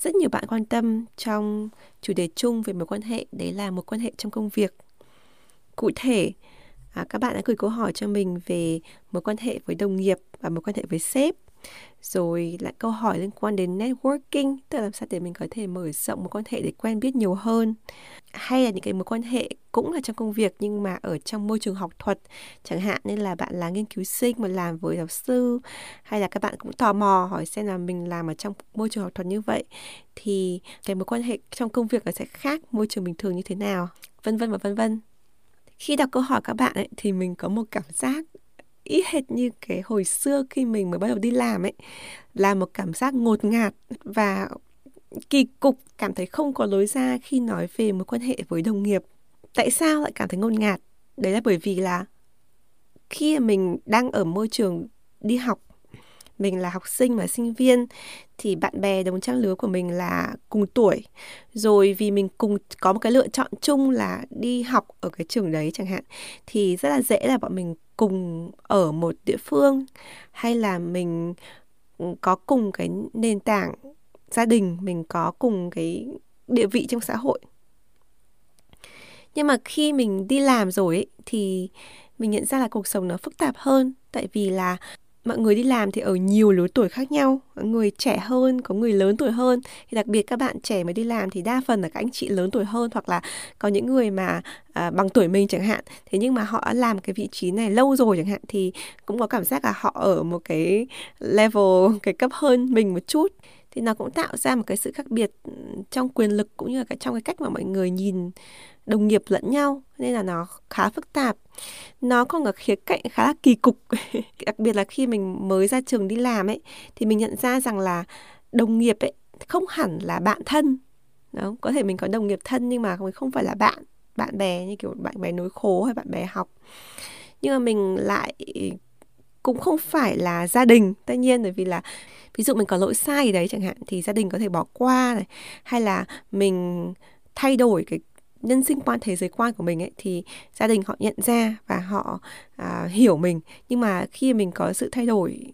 rất nhiều bạn quan tâm trong chủ đề chung về mối quan hệ, đấy là một quan hệ trong công việc. Cụ thể, à, các bạn đã gửi câu hỏi cho mình về mối quan hệ với đồng nghiệp và mối quan hệ với sếp rồi lại câu hỏi liên quan đến networking, tức là làm sao để mình có thể mở rộng mối quan hệ để quen biết nhiều hơn. Hay là những cái mối quan hệ cũng là trong công việc nhưng mà ở trong môi trường học thuật, chẳng hạn nên là bạn là nghiên cứu sinh mà làm với giáo sư, hay là các bạn cũng tò mò hỏi xem là mình làm ở trong môi trường học thuật như vậy, thì cái mối quan hệ trong công việc nó sẽ khác môi trường bình thường như thế nào? Vân vân và vân vân. Khi đọc câu hỏi các bạn ấy, thì mình có một cảm giác y hệt như cái hồi xưa khi mình mới bắt đầu đi làm ấy, là một cảm giác ngột ngạt và kỳ cục, cảm thấy không có lối ra khi nói về mối quan hệ với đồng nghiệp. Tại sao lại cảm thấy ngột ngạt? Đấy là bởi vì là khi mình đang ở môi trường đi học, mình là học sinh và sinh viên, thì bạn bè, đồng trang lứa của mình là cùng tuổi. Rồi vì mình cùng, có một cái lựa chọn chung là đi học ở cái trường đấy chẳng hạn, thì rất là dễ là bọn mình cùng ở một địa phương hay là mình ừ, có cùng cái nền tảng gia đình mình có cùng cái địa vị trong xã hội? Nhưng mà khi mình đi làm rồi ấy, thì mình nhận ra là cuộc sống nó phức tạp hơn. Tại vì là mọi người đi làm thì ở nhiều lứa tuổi khác nhau có người trẻ hơn có người lớn tuổi hơn. Thì đặc biệt các bạn trẻ mới đi làm thì đa phần là các anh chị lớn tuổi hơn hoặc là có những người mà à, bằng tuổi mình chẳng hạn. Thế nhưng mà họ làm cái vị trí này lâu rồi chẳng hạn thì cũng có cảm giác là họ ở một cái level cái cấp hơn mình một chút thì nó cũng tạo ra một cái sự khác biệt ừ, trong quyền lực cũng như là cái trong cái cách mà mọi người nhìn đồng nghiệp lẫn nhau. Nên là nó khá phức tạp. Nó còn ở khía cạnh khá là kỳ cục. Đặc biệt là khi mình mới ra trường đi làm ấy, thì mình nhận ra rằng là đồng nghiệp ấy không hẳn là bạn thân. Đó, có thể mình có đồng nghiệp thân nhưng mà mình không phải là bạn bạn bè như kiểu bạn bè nối khố hay bạn bè học. Nhưng mà mình lại cũng không phải là gia đình. Tất nhiên bởi vì là ví dụ mình có lỗi sai gì đấy chẳng hạn thì gia đình có thể bỏ qua này. Hay là mình thay đổi cái nhân sinh quan thế giới quan của mình ấy thì gia đình họ nhận ra và họ à, hiểu mình. Nhưng mà khi mình có sự thay đổi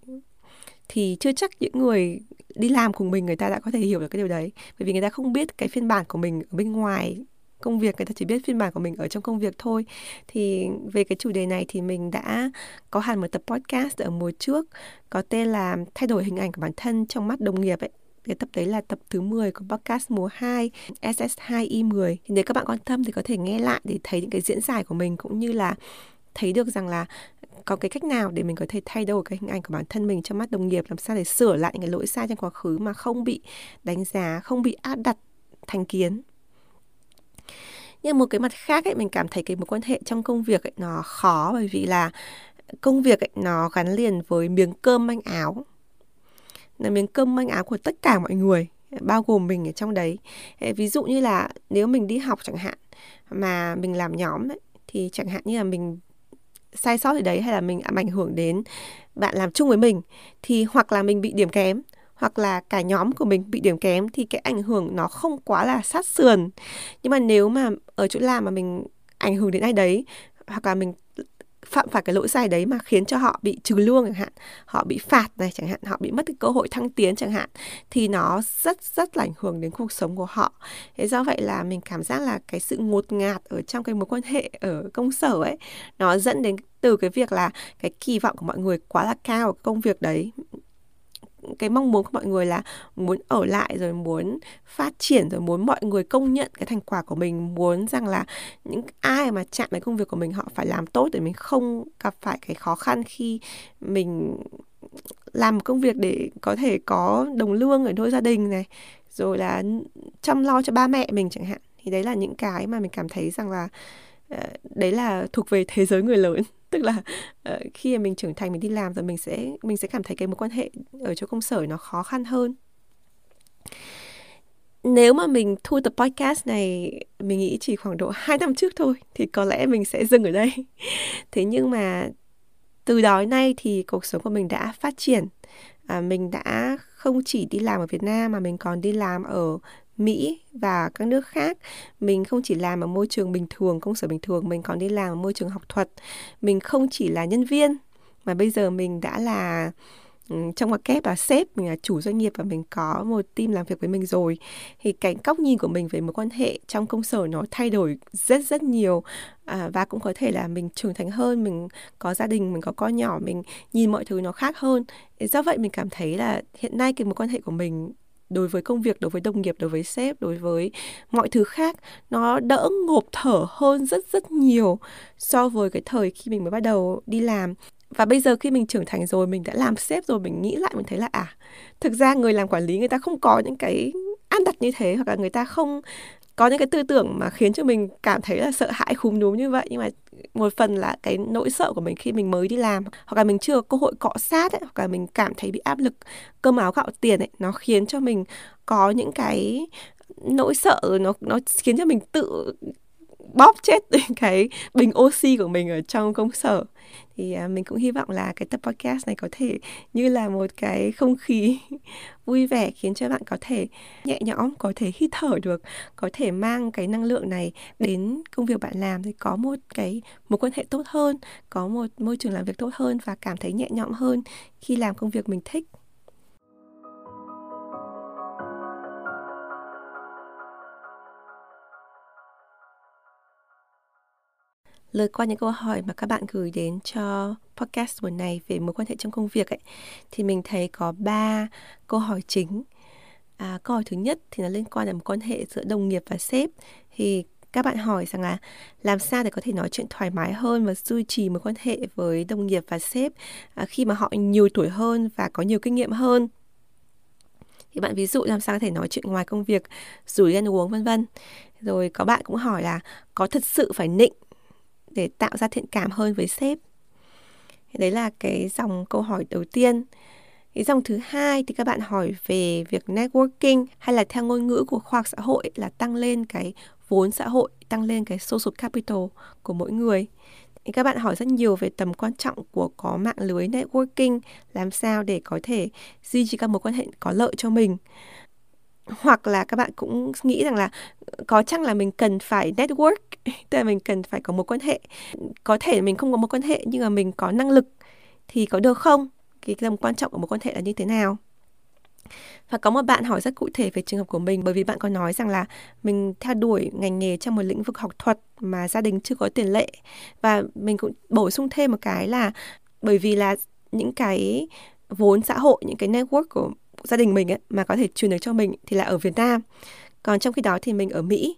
thì chưa chắc những người đi làm cùng mình người ta đã có thể hiểu được cái điều đấy. Bởi vì người ta không biết cái phiên bản của mình ở bên ngoài công việc, người ta chỉ biết phiên bản của mình ở trong công việc thôi. Thì về cái chủ đề này thì mình đã có hẳn một tập podcast ở mùa trước, có tên là thay đổi hình ảnh của bản thân trong mắt đồng nghiệp ấy. Cái tập đấy là tập thứ 10 của podcast mùa 2 SS2I10 thì nếu các bạn quan tâm thì có thể nghe lại để thấy những cái diễn giải của mình, cũng như là thấy được rằng là có cái cách nào để mình có thể thay đổi cái hình ảnh của bản thân mình trong mắt đồng nghiệp, làm sao để sửa lại những cái lỗi sai trong quá khứ mà không bị đánh giá, không bị áp đặt, thành kiến nhưng một cái mặt khác ấy mình cảm thấy cái mối quan hệ trong công việc ấy nó khó bởi vì là công việc ấy nó gắn liền với miếng cơm manh áo. Là miếng cơm manh áo của tất cả mọi người bao gồm mình ở trong đấy. Ví dụ như là nếu mình đi học chẳng hạn mà mình làm nhóm ấy, thì chẳng hạn như là mình sai sót ở đấy hay là mình ảnh hưởng đến bạn làm chung với mình thì hoặc là mình bị điểm kém hoặc là cả nhóm của mình bị điểm kém thì cái ảnh hưởng nó không quá là sát sườn. Nhưng mà nếu mà ở chỗ làm mà mình ảnh hưởng đến ai đấy, hoặc là mình phạm phải cái lỗi sai đấy mà khiến cho họ bị trừ lương chẳng hạn, họ bị phạt này chẳng hạn, họ bị mất cái cơ hội thăng tiến chẳng hạn, thì nó rất rất là ảnh hưởng đến cuộc sống của họ. Thế do vậy là mình cảm giác là cái sự ngột ngạt ở trong cái mối quan hệ ở công sở ấy, nó dẫn đến từ cái việc là cái kỳ vọng của mọi người quá là cao ở công việc đấy cái mong muốn của mọi người là muốn ở lại rồi muốn phát triển rồi muốn mọi người công nhận cái thành quả của mình, muốn rằng là những ai mà chạm đến công việc của mình họ phải làm tốt để mình không gặp phải cái khó khăn khi mình làm một công việc để có thể có đồng lương ở nuôi gia đình này, rồi là chăm lo cho ba mẹ mình chẳng hạn. Thì đấy là những cái mà mình cảm thấy rằng là Ờ, đấy là thuộc về thế giới người lớn. Tức là uh, khi mà mình trưởng thành mình đi làm rồi mình sẽ mình sẽ cảm thấy cái mối quan hệ ở chỗ công sở nó khó khăn hơn. Nếu mà mình thu tập podcast này mình nghĩ chỉ khoảng độ 2 năm trước thôi thì có lẽ mình sẽ dừng ở đây. Thế nhưng mà từ đó đến nay thì cuộc sống của mình đã phát triển. À, mình đã không chỉ đi làm ở Việt Nam mà mình còn đi làm ở Mỹ và các nước khác. Mình không chỉ làm ở môi trường bình thường, công sở bình thường, mình còn đi làm ở môi trường học thuật. Mình không chỉ là nhân viên mà bây giờ mình đã là ừ, trong ngoặc kép là sếp mình là chủ doanh nghiệp và mình có một team làm việc với mình rồi thì cái góc nhìn của mình về mối quan hệ trong công sở nó thay đổi rất rất nhiều à, và cũng có thể là mình trưởng thành hơn mình có gia đình mình có con nhỏ mình nhìn mọi thứ nó khác hơn do vậy mình cảm thấy là hiện nay cái mối quan hệ của mình đối với công việc, đối với đồng nghiệp, đối với sếp, đối với mọi thứ khác, nó đỡ ngộp thở hơn rất rất nhiều so với cái thời khi mình mới bắt đầu đi làm. Và bây giờ khi mình trưởng thành rồi, mình đã làm sếp rồi, mình nghĩ lại, mình thấy là à thực ra người làm quản lý, người ta không có những cái áp đặt như thế hoặc là người ta không có những cái tư tưởng mà khiến cho mình cảm thấy là sợ hãi, khúm núm như vậy. Nhưng mà một phần là cái nỗi sợ của mình khi mình mới đi làm. Hoặc là mình chưa có cơ hội cọ sát ấy, hoặc là mình cảm thấy bị áp lực cơm áo gạo tiền ấy nó khiến cho mình có những cái nỗi sợ nó nó khiến cho mình tự bóp chết cái bình oxy của mình ở trong công sở. Thì à, mình cũng hy vọng là cái tập podcast này có thể như là một cái không khí vui vẻ khiến cho bạn có thể nhẹ nhõm có thể hít thở được có thể mang cái năng lượng này đến công việc bạn làm thì có một cái mối quan hệ tốt hơn có một môi trường làm việc tốt hơn và cảm thấy nhẹ nhõm hơn khi làm công việc mình thích. Lượt qua những câu hỏi mà các bạn gửi đến cho podcast tuần này về mối quan hệ trong công việc ấy thì mình thấy có ba câu hỏi chính. À, câu hỏi thứ nhất thì nó liên quan đến mối quan hệ giữa đồng nghiệp và sếp. Thì các bạn hỏi rằng là làm sao để có thể nói chuyện thoải mái hơn và duy trì mối quan hệ với đồng nghiệp và sếp à, khi mà họ nhiều tuổi hơn và có nhiều kinh nghiệm hơn? Thì bạn ví dụ làm sao có thể nói chuyện ngoài công việc rủ đi ăn uống vân vân. Rồi có bạn cũng hỏi là có thật sự phải nịnh để tạo ra thiện cảm hơn với sếp. Đấy là cái dòng câu hỏi đầu tiên. Cái dòng thứ hai thì các bạn hỏi về việc networking hay là theo ngôn ngữ của khoa học xã hội là tăng lên cái vốn xã hội, tăng lên cái social capital của mỗi người. Thì các bạn hỏi rất nhiều về tầm quan trọng của có mạng lưới networking, làm sao để có thể duy trì các mối quan hệ có lợi cho mình hoặc là các bạn cũng nghĩ rằng là, có chăng là mình cần phải network, tức là mình cần phải có mối quan hệ. Có thể mình không có mối quan hệ, nhưng mà mình có năng lực thì có được không? Cái tầm quan trọng của mối quan hệ là như thế nào? Và có một bạn hỏi rất cụ thể về trường hợp của mình, bởi vì bạn có nói rằng là mình theo đuổi ngành nghề trong một lĩnh vực học thuật mà gia đình chưa có tiền lệ. Và mình cũng bổ sung thêm một cái là, bởi vì là những cái vốn xã hội, những cái network của gia đình mình ấy, mà có thể truyền được cho mình thì là ở Việt Nam. Còn trong khi đó thì mình ở Mỹ.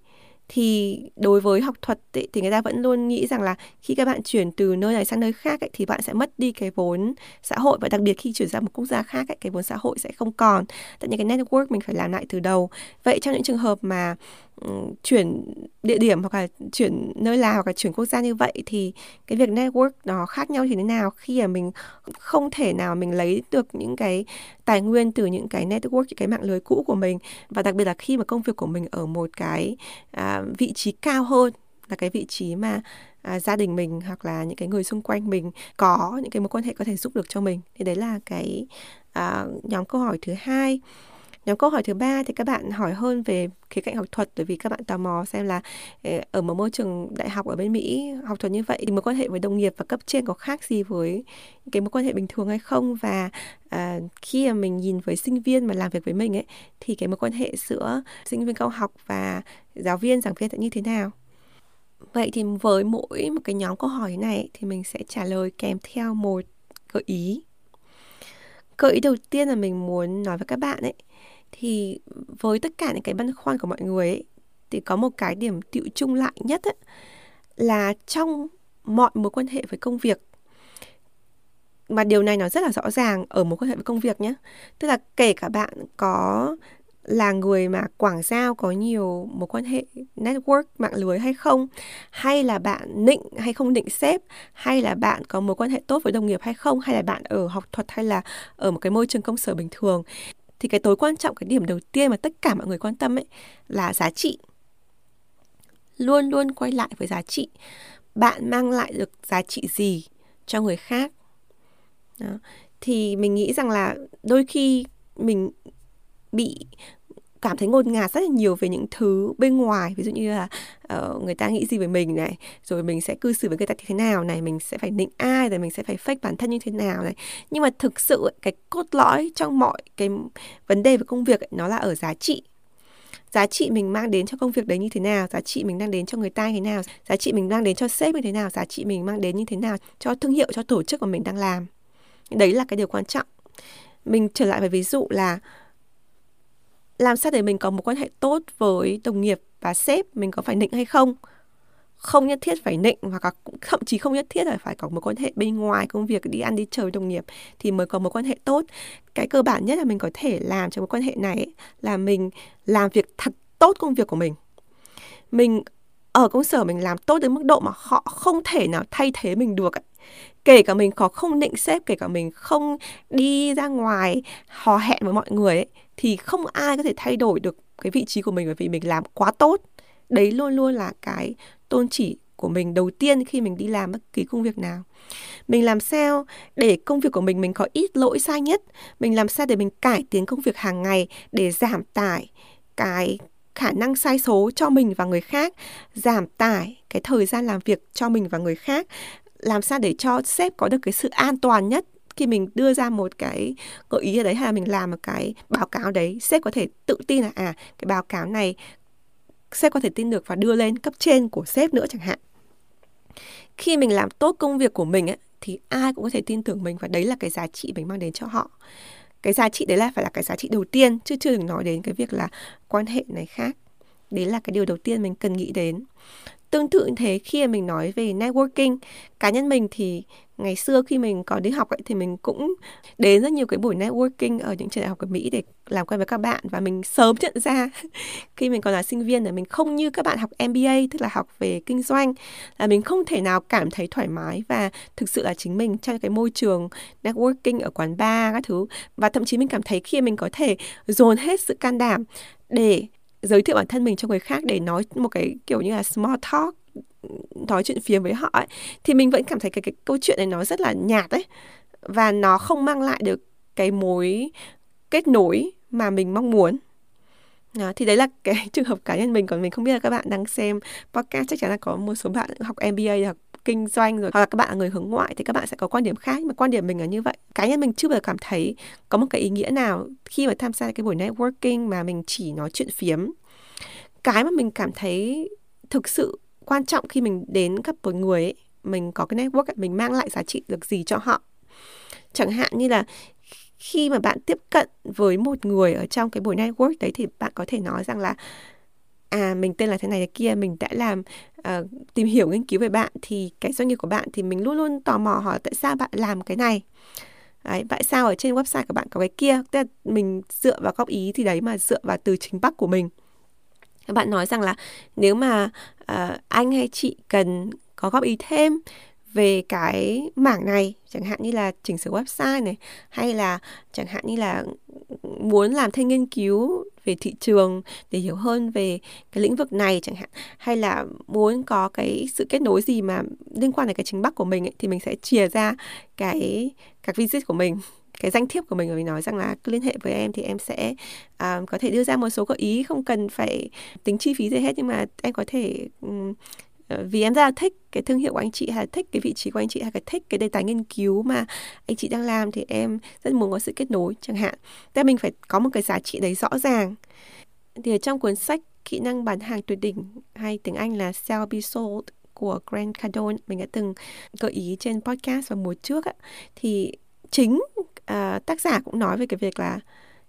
Thì đối với học thuật ấy, thì người ta vẫn luôn nghĩ rằng là khi các bạn chuyển từ nơi này sang nơi khác ấy, thì bạn sẽ mất đi cái vốn xã hội và đặc biệt khi chuyển ra một quốc gia khác ấy, cái vốn xã hội sẽ không còn. Tất nhiên cái network mình phải làm lại từ đầu. Vậy trong những trường hợp mà ừ, chuyển địa điểm hoặc là chuyển nơi làm hoặc là chuyển quốc gia như vậy thì cái việc network nó khác nhau như thế nào khi mà mình không thể nào mình lấy được những cái tài nguyên từ những cái network những cái mạng lưới cũ của mình. Và đặc biệt là khi mà công việc của mình ở một cái à, vị trí cao hơn là cái vị trí mà à, gia đình mình hoặc là những cái người xung quanh mình có những cái mối quan hệ có thể giúp được cho mình. Thì đấy là cái à, nhóm câu hỏi thứ hai. Nhóm câu hỏi thứ ba thì các bạn hỏi hơn về khía cạnh học thuật bởi vì các bạn tò mò xem là ờ, ở một môi trường đại học ở bên Mỹ học thuật như vậy thì mối quan hệ với đồng nghiệp và cấp trên có khác gì với cái mối quan hệ bình thường hay không? Và à, khi mà mình nhìn với sinh viên mà làm việc với mình ấy thì cái mối quan hệ giữa sinh viên cao học và giáo viên giảng viên sẽ như thế nào? Vậy thì với mỗi một cái nhóm câu hỏi này thì mình sẽ trả lời kèm theo một gợi ý. Gợi ý đầu tiên là mình muốn nói với các bạn ấy thì với tất cả những cái băn khoăn của mọi người ấy, thì có một cái điểm tựu chung lại nhất ấy, là trong mọi mối quan hệ với công việc. Mà điều này nó rất là rõ ràng ở mối quan hệ với công việc nhé. Tức là kể cả bạn có là người mà quảng giao có nhiều mối quan hệ network mạng lưới hay không hay là bạn định hay không định sếp hay là bạn có mối quan hệ tốt với đồng nghiệp hay không hay là bạn ở học thuật hay là ở một cái môi trường công sở bình thường thì cái tối quan trọng, cái điểm đầu tiên mà tất cả mọi người quan tâm ấy là giá trị. Luôn luôn quay lại với giá trị. Bạn mang lại được giá trị gì cho người khác? Đó. thì mình nghĩ rằng là đôi khi mình bị cảm thấy ngột ngạt rất là nhiều về những thứ bên ngoài. Ví dụ như là uh, người ta nghĩ gì về mình này rồi mình sẽ cư xử với người ta như thế nào này mình sẽ phải định ai rồi mình sẽ phải fake bản thân như thế nào này. Nhưng mà thực sự cái cốt lõi trong mọi cái vấn đề về công việc ấy, nó là ở giá trị. Giá trị mình mang đến cho công việc đấy như thế nào giá trị mình đang đến cho người ta như thế nào giá trị mình mang đến cho sếp như thế nào giá trị mình mang đến như thế nào cho thương hiệu cho tổ chức mà mình đang làm. Đấy là cái điều quan trọng. Mình trở lại với ví dụ là làm sao để mình có một quan hệ tốt với đồng nghiệp và sếp? Mình có phải nịnh hay không? Không nhất thiết phải nịnh, hoặc là thậm chí không nhất thiết là phải có một quan hệ bên ngoài công việc, đi ăn, đi chơi với đồng nghiệp thì mới có một quan hệ tốt. Cái cơ bản nhất là mình có thể làm cho mối quan hệ này là mình làm việc thật tốt công việc của mình. Mình, ở công sở mình làm tốt đến mức độ mà họ không thể nào thay thế mình được kể cả mình có không định xếp, kể cả mình không đi ra ngoài hò hẹn với mọi người ấy, thì không ai có thể thay đổi được cái vị trí của mình bởi vì mình làm quá tốt. Đấy luôn luôn là cái tôn chỉ của mình đầu tiên khi mình đi làm bất kỳ công việc nào. Mình làm sao để công việc của mình mình có ít lỗi sai nhất. Mình làm sao để mình cải tiến công việc hàng ngày để giảm tải cái khả năng sai số cho mình và người khác giảm tải cái thời gian làm việc cho mình và người khác làm sao để cho sếp có được cái sự an toàn nhất khi mình đưa ra một cái gợi ý ở đấy hay là mình làm một cái báo cáo đấy? Sếp có thể tự tin là à cái báo cáo này sếp có thể tin được và đưa lên cấp trên của sếp nữa chẳng hạn. Khi mình làm tốt công việc của mình ấy, thì ai cũng có thể tin tưởng mình và đấy là cái giá trị mình mang đến cho họ. Cái giá trị đấy là phải là cái giá trị đầu tiên chứ chưa đừng nói đến cái việc là quan hệ này khác. Đấy là cái điều đầu tiên mình cần nghĩ đến tương tự như thế khi mà mình nói về networking. Cá nhân mình thì ngày xưa khi mình có đi học ấy, thì mình cũng đến rất nhiều cái buổi networking ở những trường đại học ở Mỹ để làm quen với các bạn và mình sớm nhận ra khi mình còn là sinh viên là mình không như các bạn học MBA tức là học về kinh doanh là mình không thể nào cảm thấy thoải mái và thực sự là chính mình trong cái môi trường networking ở quán bar các thứ. Và thậm chí mình cảm thấy khi mình có thể dồn hết sự can đảm để giới thiệu bản thân mình cho người khác để nói một cái kiểu như là small talk nói chuyện phiếm với họ ấy, thì mình vẫn cảm thấy cái cái câu chuyện này nó rất là nhạt ấy. Và nó không mang lại được cái mối kết nối mà mình mong muốn. Đó, thì đấy là cái trường hợp cá nhân mình. Còn mình không biết là các bạn đang xem podcast chắc chắn là có một số bạn học MBA hoặc kinh doanh rồi hoặc là các bạn là người hướng ngoại thì các bạn sẽ có quan điểm khác nhưng mà quan điểm mình là như vậy. Cá nhân mình chưa bao giờ cảm thấy có một cái ý nghĩa nào khi mà tham gia cái buổi networking mà mình chỉ nói chuyện phiếm. Cái mà mình cảm thấy thực sự quan trọng khi mình đến gặp một người ấy, mình có cái network mình mang lại giá trị được gì cho họ. Chẳng hạn như là khi mà bạn tiếp cận với một người ở trong cái buổi network đấy thì bạn có thể nói rằng là à mình tên là thế này thế kia mình đã làm uh, tìm hiểu nghiên cứu về bạn thì cái doanh nghiệp của bạn thì mình luôn luôn tò mò hỏi tại sao bạn làm cái này. Đấy, tại sao ở trên website của bạn có cái kia? Tức là mình dựa vào góp ý thì đấy mà dựa vào từ chính bắc của mình. Bạn nói rằng là nếu mà uh, anh hay chị cần có góp ý thêm về cái mảng này chẳng hạn như là chỉnh sửa website này hay là chẳng hạn như là muốn làm thêm nghiên cứu về thị trường để hiểu hơn về cái lĩnh vực này chẳng hạn. Hay là muốn có cái sự kết nối gì mà liên quan đến cái chính bắc của mình ấy, thì mình sẽ chia ra cái các visit của mình cái danh thiếp của mình. Và mình nói rằng là cứ liên hệ với em thì em sẽ uh, có thể đưa ra một số gợi ý không cần phải tính chi phí gì hết nhưng mà em có thể um, Ờ, vì em rất là thích cái thương hiệu của anh chị hay là thích cái vị trí của anh chị hay là thích cái đề tài nghiên cứu mà anh chị đang làm thì em rất muốn có sự kết nối chẳng hạn. Thế mình phải có một cái giá trị đấy rõ ràng. Thì ở trong cuốn sách kỹ năng bán hàng tuyệt đỉnh hay tiếng Anh là Sell Be Sold của Grant Cardone mình đã từng gợi ý trên podcast vào mùa trước á, thì chính uh, tác giả cũng nói về cái việc là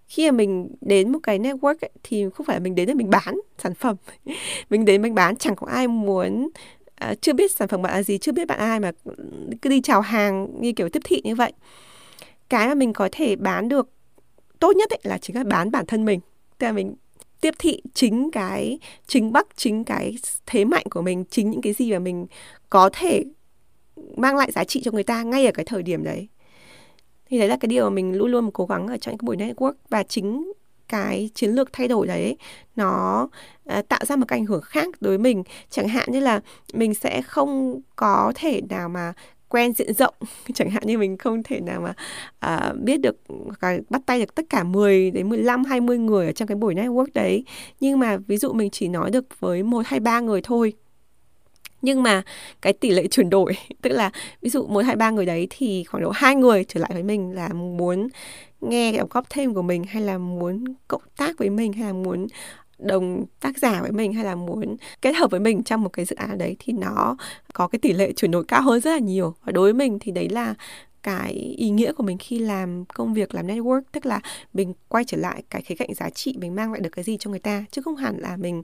khi mà mình đến một cái network ấy, thì không phải là mình đến để mình bán sản phẩm. Mình đến mình bán chẳng có ai muốn à, chưa biết sản phẩm bạn là gì chưa biết bạn ai mà cứ đi chào hàng như kiểu tiếp thị như vậy. Cái mà mình có thể bán được tốt nhất ấy là chính là bán bản thân mình. Tức là mình tiếp thị chính cái chính bắc chính cái thế mạnh của mình chính những cái gì mà mình có thể mang lại giá trị cho người ta ngay ở cái thời điểm đấy thì đấy là cái điều mà mình luôn luôn cố gắng ở trong cái buổi network. Và chính cái chiến lược thay đổi đấy nó uh, tạo ra một cái ảnh hưởng khác đối với mình. Chẳng hạn như là mình sẽ không có thể nào mà quen diện rộng. Chẳng hạn như mình không thể nào mà uh, biết được bắt tay được tất cả 10 đến 15 20 người ở trong cái buổi network đấy. Nhưng mà ví dụ mình chỉ nói được với một hay ba người thôi nhưng mà cái tỷ lệ chuyển đổi, tức là ví dụ một hai ba người đấy thì khoảng độ hai người trở lại với mình là muốn nghe cái đóng góp thêm của mình, hay là muốn cộng tác với mình, hay là muốn đồng tác giả với mình, hay là muốn kết hợp với mình trong một cái dự án đấy thì nó có cái tỷ lệ chuyển đổi cao hơn rất là nhiều. Và đối với mình thì đấy là cái ý nghĩa của mình khi làm công việc làm network tức là mình quay trở lại cái khía cạnh giá trị mình mang lại được cái gì cho người ta chứ không hẳn là mình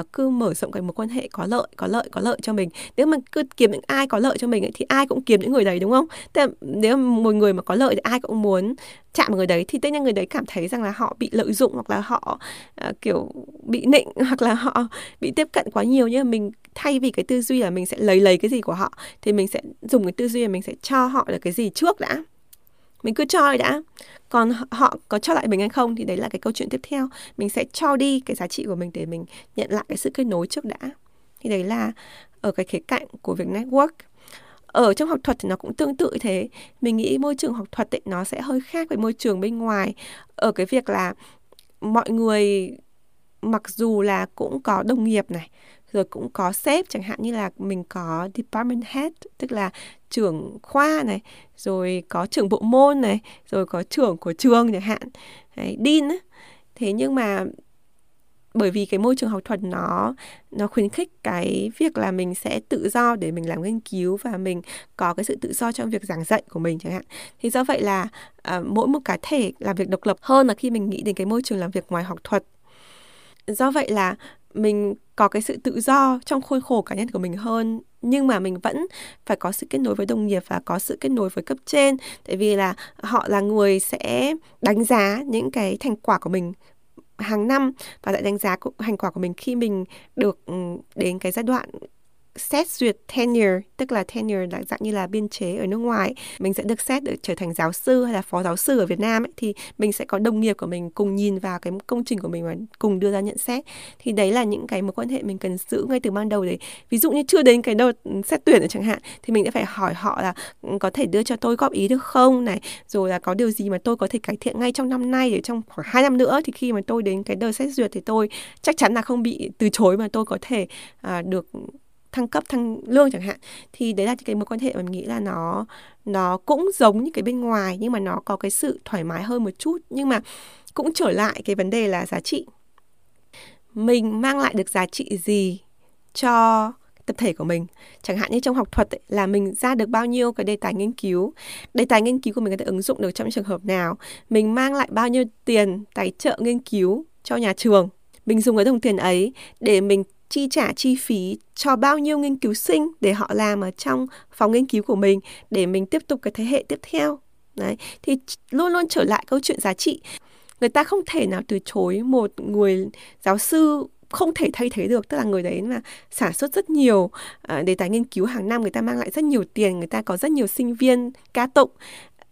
uh, cứ mở rộng cái mối quan hệ có lợi có lợi có lợi cho mình. Nếu mà cứ kiếm những ai có lợi cho mình ấy, thì ai cũng kiếm những người đấy đúng không? Tức là nếu một người mà có lợi thì ai cũng muốn chạm vào người đấy thì tất nhiên người đấy cảm thấy rằng là họ bị lợi dụng hoặc là họ uh, kiểu bị nịnh hoặc là họ bị tiếp cận quá nhiều. Nhưng mà mình thay vì cái tư duy là mình sẽ lấy lấy cái gì của họ thì mình sẽ dùng cái tư duy là mình sẽ cho họ được cái gì trước đã. Mình cứ cho đã. Còn họ có cho lại mình hay không thì đấy là cái câu chuyện tiếp theo. Mình sẽ cho đi cái giá trị của mình để mình nhận lại cái sự kết nối trước đã. Thì đấy là ở cái khía cạnh của việc network. Ở trong học thuật thì nó cũng tương tự thế. Mình nghĩ môi trường học thuật ấy, nó sẽ hơi khác với môi trường bên ngoài. Ở cái việc là mọi người mặc dù là cũng có đồng nghiệp này rồi cũng có sếp chẳng hạn như là mình có department head tức là trưởng khoa này rồi có trưởng bộ môn này rồi có trưởng của trường chẳng hạn. Đấy, dean ấy. thế nhưng mà bởi vì cái môi trường học thuật nó nó khuyến khích cái việc là mình sẽ tự do để mình làm nghiên cứu và mình có cái sự tự do trong việc giảng dạy của mình chẳng hạn. Thì do vậy là uh, mỗi một cá thể làm việc độc lập hơn là khi mình nghĩ đến cái môi trường làm việc ngoài học thuật do vậy là mình có cái sự tự do trong khuôn khổ cá nhân của mình hơn, nhưng mà mình vẫn phải có sự kết nối với đồng nghiệp và có sự kết nối với cấp trên. Tại vì là họ là người sẽ đánh giá những cái thành quả của mình hàng năm và lại đánh giá thành quả của mình khi mình được ừ, đến cái giai đoạn xét duyệt tenure tức là tenure là dạng như là biên chế ở nước ngoài mình sẽ được xét được trở thành giáo sư hay là phó giáo sư ở Việt Nam ấy, thì mình sẽ có đồng nghiệp của mình cùng nhìn vào cái công trình của mình và cùng đưa ra nhận xét. Thì đấy là những cái mối quan hệ mình cần giữ ngay từ ban đầu để ví dụ như chưa đến cái đợt xét tuyển chẳng hạn thì mình sẽ phải hỏi họ là ừ, có thể đưa cho tôi góp ý được không? Này rồi là có điều gì mà tôi có thể cải thiện ngay trong năm nay để trong khoảng hai năm nữa thì khi mà tôi đến cái đợt xét duyệt thì tôi chắc chắn là không bị từ chối mà tôi có thể à, được thăng cấp thăng lương chẳng hạn thì đấy là cái mối quan hệ mà mình nghĩ là nó nó cũng giống như cái bên ngoài nhưng mà nó có cái sự thoải mái hơn một chút nhưng mà cũng trở lại cái vấn đề là giá trị. Mình mang lại được giá trị gì cho tập thể của mình? Chẳng hạn như trong học thuật ấy, là mình ra được bao nhiêu cái đề tài nghiên cứu? Đề tài nghiên cứu của mình có thể ứng dụng được trong trường hợp nào? Mình mang lại bao nhiêu tiền tài trợ nghiên cứu cho nhà trường? Mình dùng cái đồng tiền ấy để mình chi trả chi phí cho bao nhiêu nghiên cứu sinh để họ làm ở trong phòng nghiên cứu của mình để mình tiếp tục cái thế hệ tiếp theo. Đấy thì luôn luôn trở lại câu chuyện giá trị. Người ta không thể nào từ chối một người giáo sư không thể thay thế được tức là người đấy mà sản xuất rất nhiều uh, đề tài nghiên cứu hàng năm người ta mang lại rất nhiều tiền người ta có rất nhiều sinh viên ca tụng.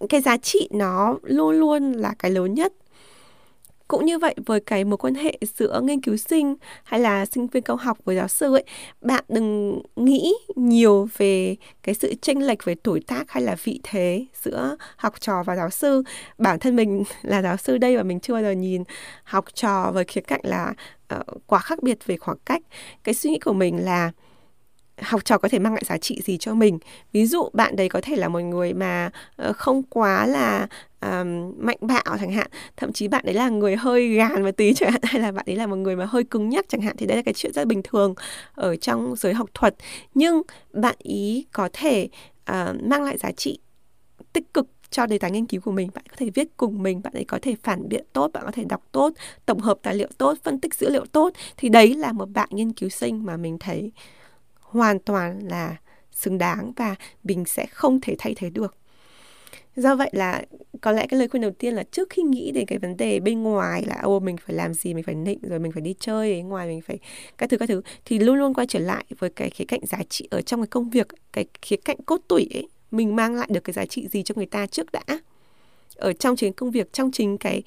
Cái giá trị nó luôn luôn là cái lớn nhất cũng như vậy với cái mối quan hệ giữa nghiên cứu sinh hay là sinh viên cao học với giáo sư ấy, bạn đừng nghĩ nhiều về cái sự chênh lệch về tuổi tác hay là vị thế giữa học trò và giáo sư. Bản thân mình là giáo sư đây và mình chưa bao giờ nhìn học trò với khía cạnh là uh, quá khác biệt về khoảng cách. Cái suy nghĩ của mình là học trò có thể mang lại giá trị gì cho mình ví dụ bạn đấy có thể là một người mà ờ, không quá là um, mạnh bạo chẳng hạn. Thậm chí bạn đấy là người hơi gàn một tí chẳng hạn hay là bạn ấy là một người mà hơi cứng nhắc chẳng hạn thì đây là cái chuyện rất bình thường ở trong giới học thuật. Nhưng bạn ý có thể uh, mang lại giá trị tích cực cho đề tài nghiên cứu của mình. Bạn có thể viết cùng mình bạn ấy có thể phản biện tốt bạn có thể đọc tốt tổng hợp tài liệu tốt phân tích dữ liệu tốt. Thì đấy là một bạn nghiên cứu sinh mà mình thấy hoàn toàn là xứng đáng và mình sẽ không thể thay thế được do vậy là có lẽ cái lời khuyên đầu tiên là trước khi nghĩ đến cái vấn đề bên ngoài là, ô, mình phải làm gì, mình phải nịnh, rồi mình phải đi chơi ở ngoài, mình phải các thứ các thứ. Thì luôn luôn quay trở lại với cái khía cạnh giá trị ở trong cái công việc, cái khía cạnh cốt tủy ấy, mình mang lại được cái giá trị gì cho người ta trước đã? Ở trong chính công việc, trong chính cái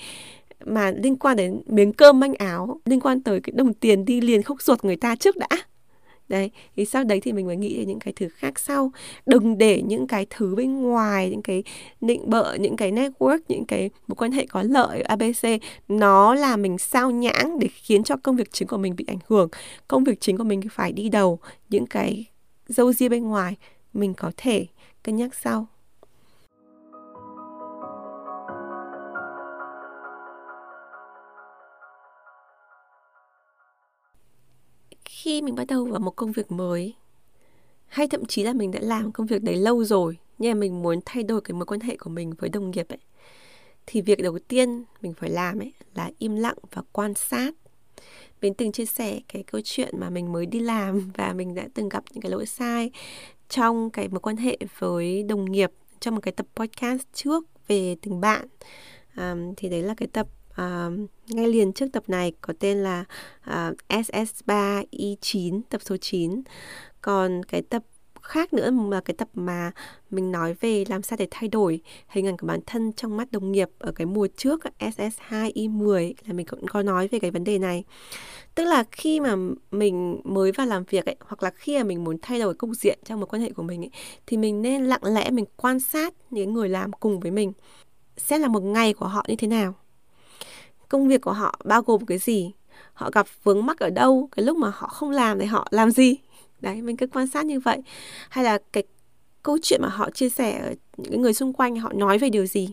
mà liên quan đến miếng cơm manh áo, liên quan tới cái đồng tiền đi liền khúc ruột người ta trước đã? Đấy, thì sau đấy thì mình mới nghĩ đến những cái thứ khác sau. Đừng để những cái thứ bên ngoài, những cái định bợ, những cái network, những cái mối quan hệ có lợi abc nó là mình sao nhãng để khiến cho công việc chính của mình bị ảnh hưởng. Công việc chính của mình phải đi đầu, những cái dâu ria bên ngoài mình có thể cân nhắc sau. Khi mình bắt đầu vào một công việc mới hay thậm chí là mình đã làm công việc đấy lâu rồi nhưng mà mình muốn thay đổi cái mối quan hệ của mình với đồng nghiệp ấy thì việc đầu tiên mình phải làm ấy là im lặng và quan sát. Mình từng chia sẻ cái câu chuyện mà mình mới đi làm và mình đã từng gặp những cái lỗi sai trong cái mối quan hệ với đồng nghiệp trong một cái tập podcast trước về tình bạn. Um, thì đấy là cái tập uh, ngay liền trước tập này có tên là à, uh, SS3E9 tập số 9 còn cái tập khác nữa là cái tập mà mình nói về làm sao để thay đổi hình ảnh của bản thân trong mắt đồng nghiệp ở cái mùa trước SS2E10 là mình cũng có nói về cái vấn đề này. Tức là khi mà mình mới vào làm việc ấy hoặc là khi mà mình muốn thay đổi cục diện trong một quan hệ của mình ấy thì mình nên lặng lẽ mình quan sát những người làm cùng với mình. Xem là một ngày của họ như thế nào công việc của họ bao gồm cái gì? Họ gặp vướng mắc ở đâu? Cái lúc mà họ không làm thì họ làm gì? Đấy mình cứ quan sát như vậy. Hay là cái câu chuyện mà họ chia sẻ những người xung quanh họ nói về điều gì?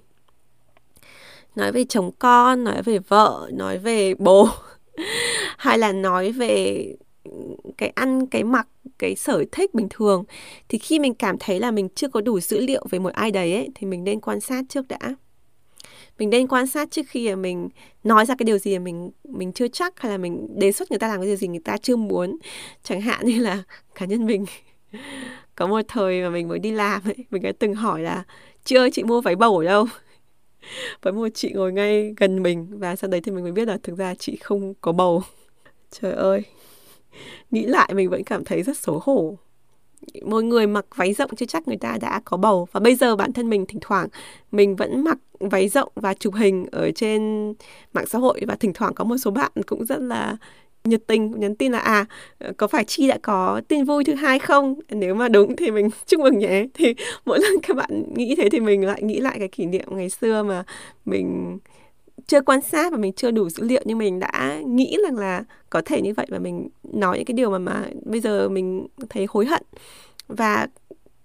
Nói về chồng con nói về vợ nói về bố hay là nói về cái ăn cái mặc cái sở thích bình thường. Thì khi mình cảm thấy là mình chưa có đủ dữ liệu về một ai đấy ấy, thì mình nên quan sát trước đã mình nên quan sát trước khi mà mình nói ra cái điều gì mà mình mình chưa chắc hay là mình đề xuất người ta làm cái điều gì người ta chưa muốn. Chẳng hạn như là cá nhân mình có một thời mà mình mới đi làm ấy, mình đã từng hỏi là chị ơi, chị mua váy bầu ở đâu? Với một chị ngồi ngay gần mình và sau đấy thì mình mới biết là thực ra chị không có bầu. Trời ơi, nghĩ lại mình vẫn cảm thấy rất xấu hổ một người mặc váy rộng chưa chắc người ta đã có bầu. Và bây giờ bản thân mình thỉnh thoảng, mình vẫn mặc váy rộng và chụp hình ở trên mạng xã hội. Và thỉnh thoảng có một số bạn cũng rất là nhiệt tình, nhắn tin là à có phải chi đã có tin vui thứ hai không? Nếu mà đúng thì mình chúc mừng nhé. Thì mỗi lần các bạn nghĩ thế thì mình lại nghĩ lại cái kỷ niệm ngày xưa mà mình chưa quan sát và mình chưa đủ dữ liệu, nhưng mình đã nghĩ rằng là có thể như vậy và mình nói những cái điều mà mà bây giờ mình thấy hối hận. Và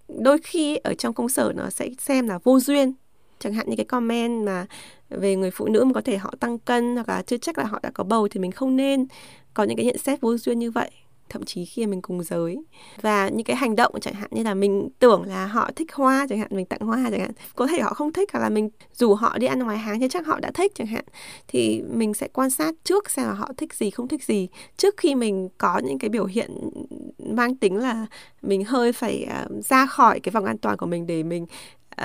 đôi khi ở trong công sở nó sẽ xem là vô duyên. Chẳng hạn như cái comment mà về người phụ nữ mà có thể họ tăng cân hoặc là chưa chắc là họ đã có bầu thì mình không nên có những cái nhận xét vô duyên như vậy thậm chí khi mình cùng giới. Và những cái hành động chẳng hạn như là mình tưởng là họ thích hoa chẳng hạn mình tặng hoa chẳng hạn có thể họ không thích hoặc là mình rủ họ đi ăn ngoài hàng thì chắc họ đã thích chẳng hạn thì mình sẽ quan sát trước xem là họ thích gì không thích gì. Trước khi mình có những cái biểu hiện mang tính là mình hơi phải uh, ra khỏi cái vòng an toàn của mình để mình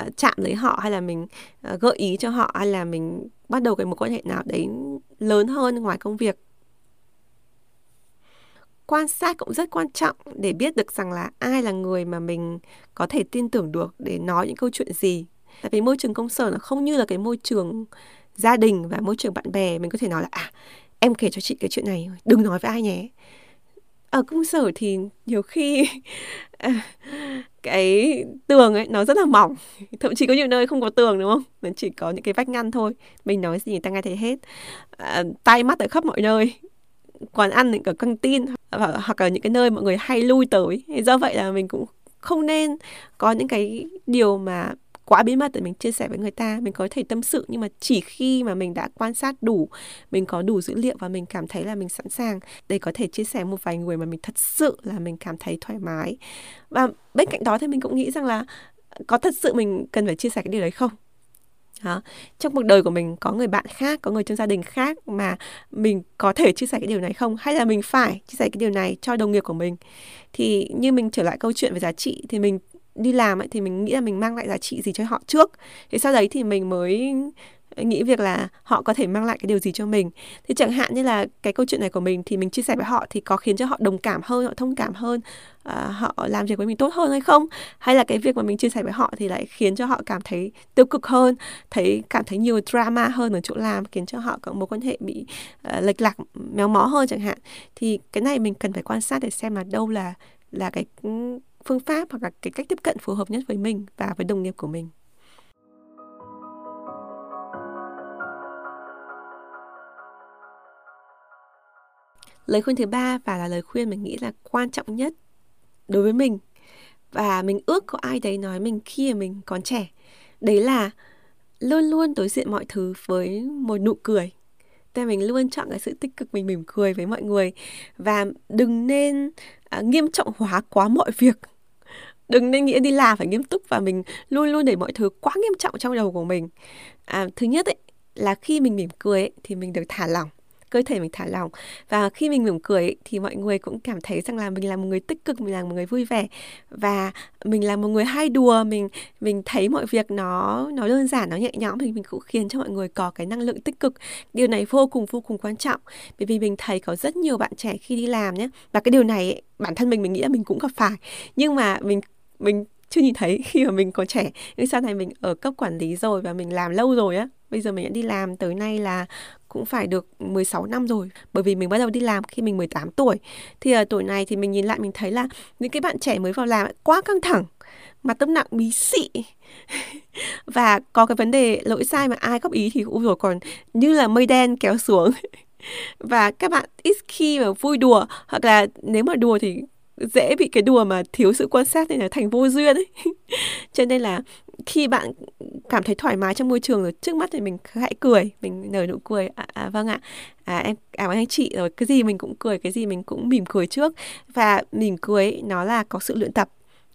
uh, chạm lấy họ hay là mình uh, gợi ý cho họ hay là mình bắt đầu cái mối quan hệ nào đấy lớn hơn ngoài công việc quan sát cũng rất quan trọng để biết được rằng là ai là người mà mình có thể tin tưởng được để nói những câu chuyện gì. Tại vì môi trường công sở nó không như là cái môi trường gia đình và môi trường bạn bè mình có thể nói là à em kể cho chị cái chuyện này đừng nói với ai nhé. Ở công sở thì nhiều khi cái tường ấy nó rất là mỏng thậm chí có nhiều nơi không có tường đúng không? Nó chỉ có những cái vách ngăn thôi mình nói gì người ta nghe thấy hết. Ờ, à, tay mắt ở khắp mọi nơi quán ăn ở căng tin hoặc là những cái nơi mọi người hay lui tới. Do vậy là mình cũng không nên có những cái điều mà quá bí mật để mình chia sẻ với người ta. Mình có thể tâm sự, nhưng mà chỉ khi mà mình đã quan sát đủ, mình có đủ dữ liệu và mình cảm thấy là mình sẵn sàng để có thể chia sẻ một vài người mà mình thật sự là mình cảm thấy thoải mái. Và bên cạnh đó thì mình cũng nghĩ rằng là có thật sự mình cần phải chia sẻ cái điều đấy không? Đó. trong cuộc đời của mình có người bạn khác, có người trong gia đình khác mà mình có thể chia sẻ cái điều này không? Hay là mình phải chia sẻ cái điều này cho đồng nghiệp của mình? Thì như mình trở lại câu chuyện về giá trị thì mình đi làm ấy, thì mình nghĩ là mình mang lại giá trị gì cho họ trước? Thì sau đấy thì mình mới nghĩ việc là họ có thể mang lại cái điều gì cho mình? Thì chẳng hạn như là cái câu chuyện này của mình thì mình chia sẻ với họ thì có khiến cho họ đồng cảm hơn, họ thông cảm hơn uh, họ làm việc với mình tốt hơn hay không? Hay là cái việc mà mình chia sẻ với họ thì lại khiến cho họ cảm thấy tiêu cực hơn thấy cảm thấy nhiều drama hơn ở chỗ làm khiến cho họ có mối quan hệ bị uh, lệch lạc méo mó hơn chẳng hạn? Thì cái này mình cần phải quan sát để xem là đâu là là cái ừ, phương pháp hoặc là cái cách tiếp cận phù hợp nhất với mình và với đồng nghiệp của mình. Lời khuyên thứ ba và là lời khuyên mình nghĩ là quan trọng nhất đối với mình. Và mình ước có ai đấy nói mình khi mà mình còn trẻ. Đấy là luôn luôn đối diện mọi thứ với một nụ cười. Thế mình luôn chọn cái sự tích cực mình mỉm cười với mọi người. Và đừng nên à, nghiêm trọng hóa quá mọi việc. Đừng nên nghĩ đi làm phải nghiêm túc và mình luôn luôn để mọi thứ quá nghiêm trọng trong đầu của mình. À, thứ nhất ấy là khi mình mỉm cười ấy, thì mình được thả lỏng cơ thể mình thả lỏng. Và khi mình mỉm cười ấy, thì mọi người cũng cảm thấy rằng là mình là một người tích cực mình là một người vui vẻ. Và mình là một người hay đùa mình mình thấy mọi việc nó nó đơn giản nó nhẹ nhõm thì mình cũng khiến cho mọi người có cái năng lượng tích cực. Điều này vô cùng vô cùng quan trọng. Bởi vì mình thấy có rất nhiều bạn trẻ khi đi làm nhé và cái điều này ấy, bản thân mình mình nghĩ là mình cũng gặp phải. Nhưng mà mình mình chưa nhìn thấy khi mà mình còn trẻ. Nhưng sau này mình ở cấp quản lý rồi và mình làm lâu rồi á bây giờ mình đã đi làm tới nay là cũng phải được 16 năm rồi. Bởi vì mình bắt đầu đi làm khi mình 18 tuổi. Thì ở tuổi này thì mình nhìn lại mình thấy là những cái bạn trẻ mới vào làm quá căng thẳng, mà tâm nặng bí xị. Và có cái vấn đề lỗi sai mà ai góp ý thì cũng rồi còn như là mây đen kéo xuống. Và các bạn ít khi mà vui đùa, hoặc là nếu mà đùa thì dễ bị cái đùa mà thiếu sự quan sát nên là thành vô duyên ấy. Cho nên là khi bạn cảm thấy thoải mái trong môi trường rồi trước mắt thì mình hãy cười mình nở nụ cười à, à vâng ạ. À, em cảm ơn anh chị rồi cái gì mình cũng cười cái gì mình cũng mỉm cười trước. Và mỉm cười nó là có sự luyện tập.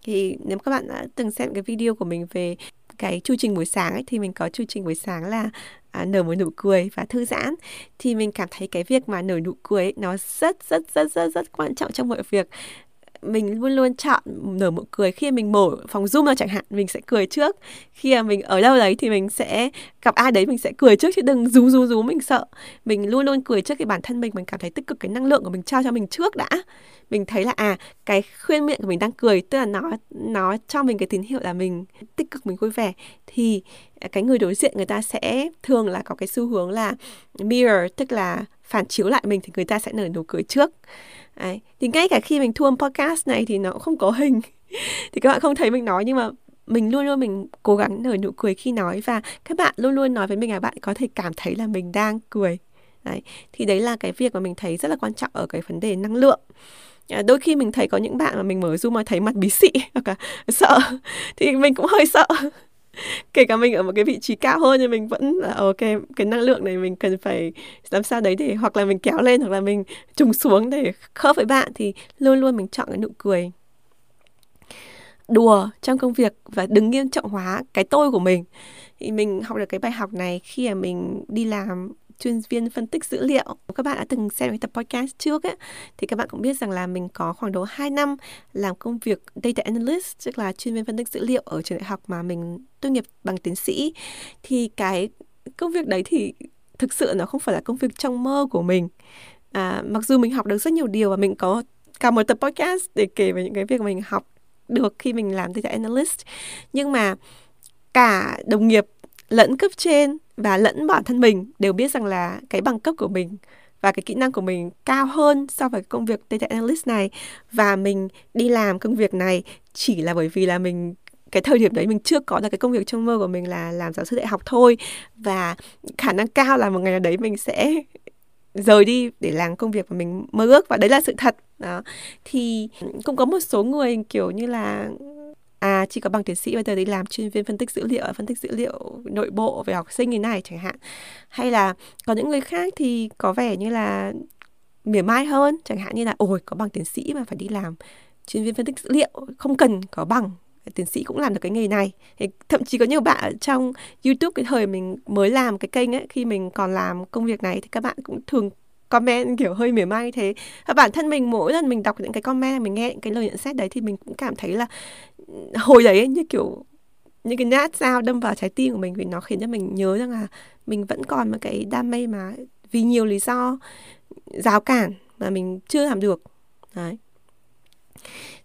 Thì nếu các bạn đã từng xem cái video của mình về cái chu trình buổi sáng ấy thì mình có chu trình buổi sáng là à, nở một nụ cười và thư giãn. Thì mình cảm thấy cái việc mà nở nụ cười ấy, nó rất rất rất rất rất quan trọng trong mọi việc mình luôn luôn chọn nở nụ cười khi mình mở phòng zoom ra chẳng hạn, mình sẽ cười trước. Khi mà mình ở đâu đấy thì mình sẽ gặp ai đấy mình sẽ cười trước chứ đừng rú rú rú, mình sợ. Mình luôn luôn cười trước cái bản thân mình mình cảm thấy tích cực cái năng lượng của mình trao cho mình trước đã. Mình thấy là à cái khuyên miệng của mình đang cười, tức là nó nó cho mình cái tín hiệu là mình tích cực, mình vui vẻ, thì cái người đối diện người ta sẽ thường là có cái xu hướng là mirror, tức là phản chiếu lại mình thì người ta sẽ nở nụ cười trước. Đấy. Thì ngay cả khi mình thu âm podcast này thì nó cũng không có hình. Thì các bạn không thấy mình nói nhưng mà mình luôn luôn mình cố gắng nở nụ cười khi nói và các bạn luôn luôn nói với mình là bạn có thể cảm thấy là mình đang cười. Đấy thì đấy là cái việc mà mình thấy rất là quan trọng ở cái vấn đề năng lượng. À, đôi khi mình thấy có những bạn mà mình mở zoom mà thấy mặt bí xị hoặc là sợ thì mình cũng hơi sợ. kể cả mình ở một cái vị trí cao hơn nhưng mình vẫn là ờ, ok cái năng lượng này mình cần phải làm sao đấy để hoặc là mình kéo lên, hoặc là mình trùng xuống để khớp với bạn thì luôn luôn mình chọn cái nụ cười đùa trong công việc và đừng nghiêm trọng hóa cái tôi của mình. Thì mình học được cái bài học này khi mà mình đi làm chuyên viên phân tích dữ liệu. Các bạn đã từng xem cái tập podcast trước ấy, thì các bạn cũng biết rằng là mình có khoảng độ 2 năm làm công việc data analyst, tức là chuyên viên phân tích dữ liệu ở trường đại học mà mình tốt nghiệp bằng tiến sĩ. Thì cái công việc đấy thì thực sự nó không phải là công việc trong mơ của mình. À, mặc dù mình học được rất nhiều điều và mình có cả một tập podcast để kể về những cái việc mình học được khi mình làm data analyst nhưng mà cả đồng nghiệp lẫn cấp trên và lẫn bản thân mình đều biết rằng là cái bằng cấp của mình và cái kỹ năng của mình cao hơn so với công việc data analyst này. Và mình đi làm công việc này chỉ là bởi vì là mình, cái thời điểm đấy mình chưa có được cái công việc trong mơ của mình là làm giáo sư đại học thôi. Và khả năng cao là một ngày nào đấy mình sẽ rời đi để làm công việc mà mình mơ ước. Và đấy là sự thật. Đó. Thì cũng có một số người kiểu như là à chỉ có bằng tiến sĩ bây giờ đi làm chuyên viên phân tích dữ liệu, phân tích dữ liệu nội bộ về học sinh như này chẳng hạn? Hay là có những người khác thì có vẻ như là mỉa mai hơn, chẳng hạn như là, ôi, có bằng tiến sĩ mà phải đi làm chuyên viên phân tích dữ liệu, không cần có bằng. Tiến sĩ cũng làm được cái nghề này. Thì thậm chí có nhiều bạn ở trong youtube cái thời mình mới làm cái kênh ấy, khi mình còn làm công việc này thì các bạn cũng thường comment, kiểu, hơi mỉa mai như thế. Và bản thân mình, mỗi lần mình đọc những cái comment, mình nghe những cái lời nhận xét đấy thì mình cũng cảm thấy là ừ, hồi đấy như kiểu, những cái nhát dao đâm vào trái tim của mình vì nó khiến cho mình nhớ rằng là mình vẫn còn một cái đam mê mà vì nhiều lý do, rào cản mà mình chưa làm được. Đấy.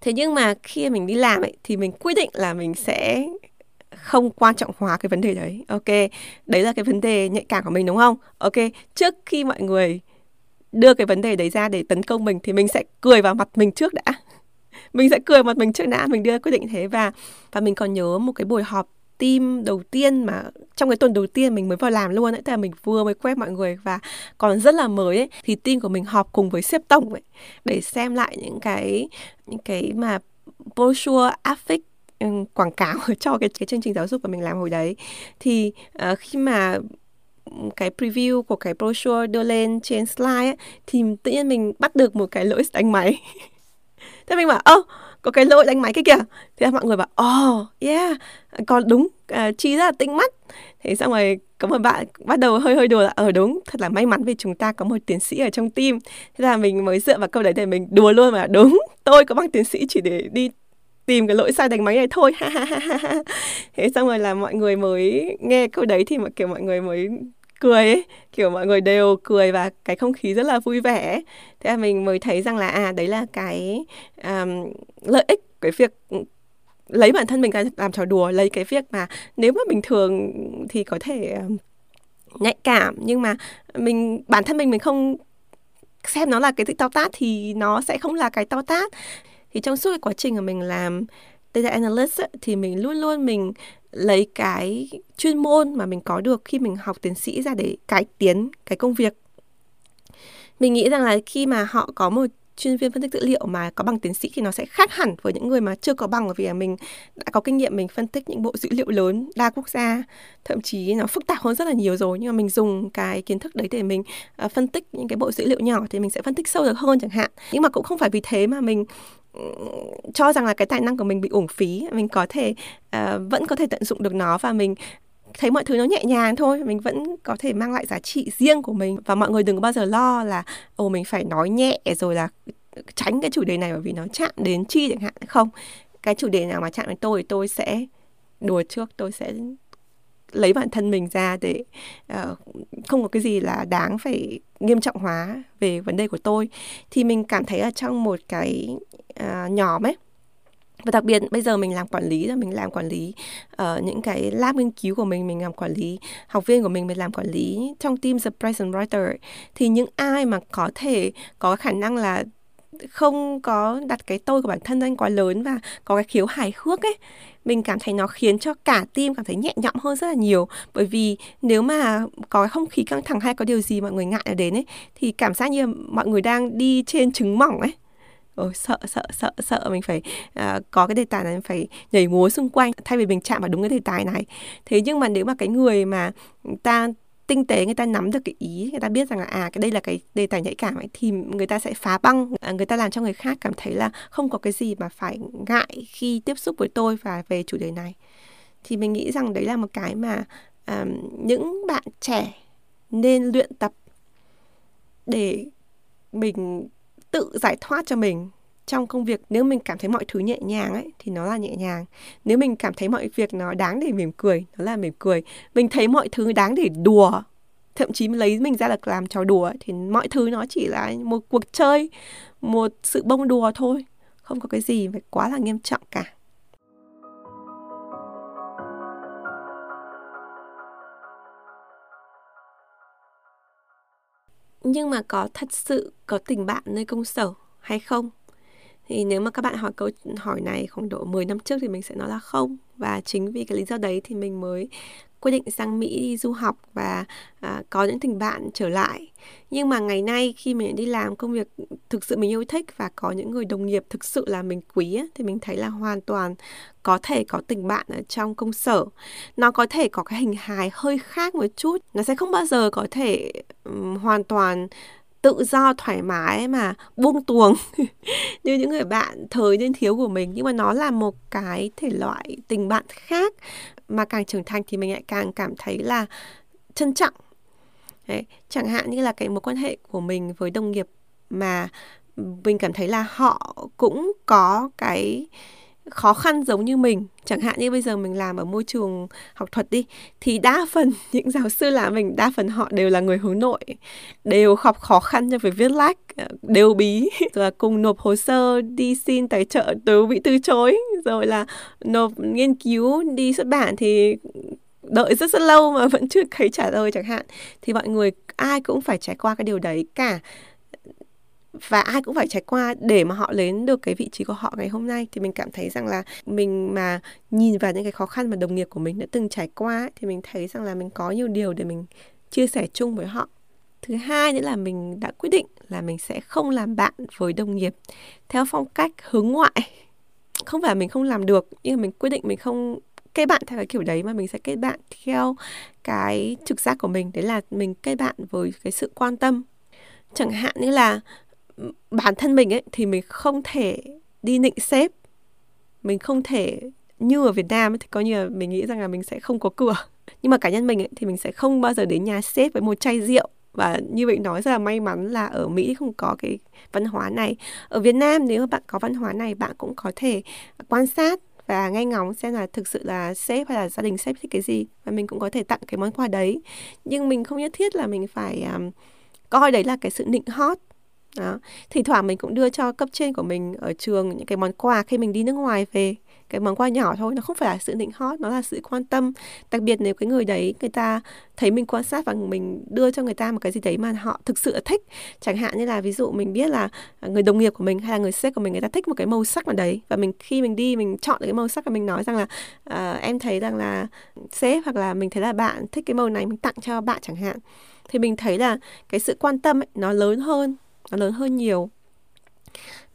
Thế nhưng mà khi mình đi làm ấy, thì mình quyết định là mình sẽ không quan trọng hóa cái vấn đề đấy. Ok, đấy là cái vấn đề nhạy cảm của mình, đúng không? Ok, trước khi mọi người đưa cái vấn đề đấy ra để tấn công mình thì mình sẽ cười vào mặt mình trước đã. Mình sẽ cười mặt mình trước đã mình đưa quyết định thế. Và và mình còn nhớ một cái buổi họp team đầu tiên mà trong cái tuần đầu tiên mình mới vào làm luôn ấy tức là mình vừa mới quen mọi người và còn rất là mới ấy thì team của mình họp cùng với sếp tổng ấy để xem lại những cái những cái mà brochure affix ừ, quảng cáo cho cái cái chương trình giáo dục của mình làm hồi đấy. Thì uh, khi mà cái preview của cái brochure đưa lên trên slide ấy, thì tự nhiên mình bắt được một cái lỗi đánh máy. Thế mình bảo ơ có cái lỗi đánh máy cái kìa. Thì mọi người bảo oh yeah còn đúng uh, chi rất là tinh mắt. Thế xong rồi có một bạn bắt đầu hơi hơi đùa là ở ờ, đúng thật là may mắn vì chúng ta có một tiến sĩ ở trong team. Thế là mình mới dựa vào câu đấy để mình đùa luôn mà đúng tôi có bằng tiến sĩ chỉ để đi tìm cái lỗi sai đánh máy này thôi. Ha ha ha ha thế xong rồi là mọi người mới nghe câu đấy thì mọi kiểu mọi người mới cười ấy. Kiểu mọi người đều cười và cái không khí rất là vui vẻ thế là mình mới thấy rằng là à đấy là cái um, lợi ích cái việc ừ, lấy bản thân mình ra làm trò đùa lấy cái việc mà nếu mà bình thường thì có thể nhạy cảm nhưng mà mình bản thân mình mình không xem nó là cái sự to tát thì nó sẽ không là cái to tát. Thì trong suốt cái quá trình mà mình làm data analyst ấy, thì mình luôn luôn mình lấy cái chuyên môn mà mình có được khi mình học tiến sĩ ra để cải tiến cái công việc. Mình nghĩ rằng là khi mà họ có một chuyên viên phân tích dữ liệu mà có bằng tiến sĩ thì nó sẽ khác hẳn với những người mà chưa có bằng bởi vì là mình đã có kinh nghiệm mình phân tích những bộ dữ liệu lớn đa quốc gia. Thậm chí nó phức tạp hơn rất là nhiều rồi nhưng mà mình dùng cái kiến thức đấy để mình uh, phân tích những cái bộ dữ liệu nhỏ thì mình sẽ phân tích sâu được hơn chẳng hạn. Nhưng mà cũng không phải vì thế mà mình cho rằng là cái tài năng của mình bị uổng phí mình có thể uh, vẫn có thể tận dụng được nó và mình thấy mọi thứ nó nhẹ nhàng thôi mình vẫn có thể mang lại giá trị riêng của mình. Và mọi người đừng có bao giờ lo là ồ mình phải nói nhẹ rồi là tránh cái chủ đề này bởi vì nó chạm đến chi chẳng hạn. Không cái chủ đề nào mà chạm đến tôi thì tôi sẽ đùa trước tôi sẽ lấy bản thân mình ra để uh, không có cái gì là đáng phải nghiêm trọng hóa về vấn đề của tôi. Thì mình cảm thấy là trong một cái à, nhóm ấy. Và đặc biệt bây giờ mình làm quản lý là mình làm quản lý uh, những cái lab nghiên cứu của mình mình làm quản lý học viên của mình mình làm quản lý trong team the present writer thì những ai mà có thể có khả năng là không có đặt cái tôi của bản thân lên quá lớn và có cái khiếu hài hước ấy mình cảm thấy nó khiến cho cả team cảm thấy nhẹ nhõm hơn rất là nhiều. Bởi vì nếu mà có không khí căng thẳng hay có điều gì mọi người ngại đến ấy thì cảm giác như mọi người đang đi trên trứng mỏng ấy. Ôi, sợ sợ sợ sợ. Mình phải uh, có cái đề tài này phải nhảy múa xung quanh thay vì mình chạm vào đúng cái đề tài này. Thế nhưng mà nếu mà cái người mà ta tinh tế người ta nắm được cái ý người ta biết rằng là à cái đây là cái đề tài nhạy cảm ấy thì người ta sẽ phá băng à, người ta làm cho người khác cảm thấy là không có cái gì mà phải ngại khi tiếp xúc với tôi và về chủ đề này. Thì mình nghĩ rằng đấy là một cái mà um, những bạn trẻ nên luyện tập để mình tự giải thoát cho mình trong công việc. Nếu mình cảm thấy mọi thứ nhẹ nhàng ấy, thì nó là nhẹ nhàng. Nếu mình cảm thấy mọi việc nó đáng để mỉm cười, nó là mỉm cười. Mình thấy mọi thứ đáng để đùa, thậm chí lấy mình ra là làm trò đùa thì mọi thứ nó chỉ là một cuộc chơi, một sự bông đùa thôi. Không có cái gì phải quá là nghiêm trọng cả. Nhưng mà có thật sự có tình bạn nơi công sở hay không? Thì nếu mà các bạn hỏi câu hỏi này khoảng độ 10 năm trước thì mình sẽ nói là không. Và chính vì cái lý do đấy thì mình mới quyết định sang Mỹ đi du học và à, có những tình bạn trở lại. Nhưng mà ngày nay khi mình đi làm công việc thực sự mình yêu thích và có những người đồng nghiệp thực sự là mình quý ấy, thì mình thấy là hoàn toàn có thể có tình bạn ở trong công sở. Nó có thể có cái hình hài hơi khác một chút. Nó sẽ không bao giờ có thể um, hoàn toàn tự do thoải mái mà buông tuồng. Như những người bạn thời niên thiếu của mình nhưng mà nó là một cái thể loại tình bạn khác mà càng trưởng thành thì mình lại càng cảm thấy là trân trọng. Đấy, chẳng hạn như là cái mối quan hệ của mình với đồng nghiệp mà mình cảm thấy là họ cũng có cái khó khăn giống như mình. Chẳng hạn như bây giờ mình làm ở môi trường học thuật đi, thì đa phần những giáo sư là mình, đa phần họ đều là người hướng nội, đều gặp khó khăn trong việc viết lách ờ, đều bí, rồi là cùng nộp hồ sơ đi xin tài trợ đều bị từ chối, rồi là nộp nghiên cứu đi xuất bản thì đợi rất rất lâu mà vẫn chưa thấy trả lời chẳng hạn. Thì mọi người, ai cũng phải trải qua cái điều đấy cả và ai cũng phải trải qua để mà họ đến được cái vị trí của họ ngày hôm nay. Thì mình cảm thấy rằng là mình mà nhìn vào những cái khó khăn mà đồng nghiệp của mình đã từng trải qua thì mình thấy rằng là mình có nhiều điều để mình chia sẻ chung với họ. Thứ hai nữa là mình đã quyết định là mình sẽ không làm bạn với đồng nghiệp theo phong cách hướng ngoại. Không phải mình không làm được, nhưng mà mình quyết định mình không kết bạn theo cái kiểu đấy, mà mình sẽ kết bạn theo cái trực giác của mình. Đấy là mình kết bạn với cái sự quan tâm. Chẳng hạn như là bản thân mình ấy thì mình không thể đi nịnh sếp. Mình không thể như ở Việt Nam ấy, thì coi như là mình nghĩ rằng là mình sẽ không có cửa. Nhưng mà cá nhân mình ấy, thì mình sẽ không bao giờ đến nhà sếp với một chai rượu. Và như vậy nói rất là may mắn là ở Mỹ không có cái văn hóa này. Ở Việt Nam nếu bạn có văn hóa này bạn cũng có thể quan sát và nghe ngóng xem là thực sự là sếp hay là gia đình sếp thích cái gì. Và mình cũng có thể tặng cái món quà đấy. Nhưng mình không nhất thiết là mình phải um, coi đấy là cái sự nịnh hót đó. Thì thoảng mình cũng đưa cho cấp trên của mình ở trường những cái món quà khi mình đi nước ngoài về. Cái món quà nhỏ thôi nó không phải là sự định hót nó là sự quan tâm. Đặc biệt nếu cái người đấy người ta thấy mình quan sát và mình đưa cho người ta một cái gì đấy mà họ thực sự thích chẳng hạn như là ví dụ mình biết là người đồng nghiệp của mình hay là người sếp của mình người ta thích một cái màu sắc nào đấy và mình khi mình đi mình chọn được cái màu sắc và mình nói rằng là uh, em thấy rằng là sếp hoặc là mình thấy là bạn thích cái màu này mình tặng cho bạn chẳng hạn thì mình thấy là cái sự quan tâm ấy, nó lớn hơn nó lớn hơn nhiều.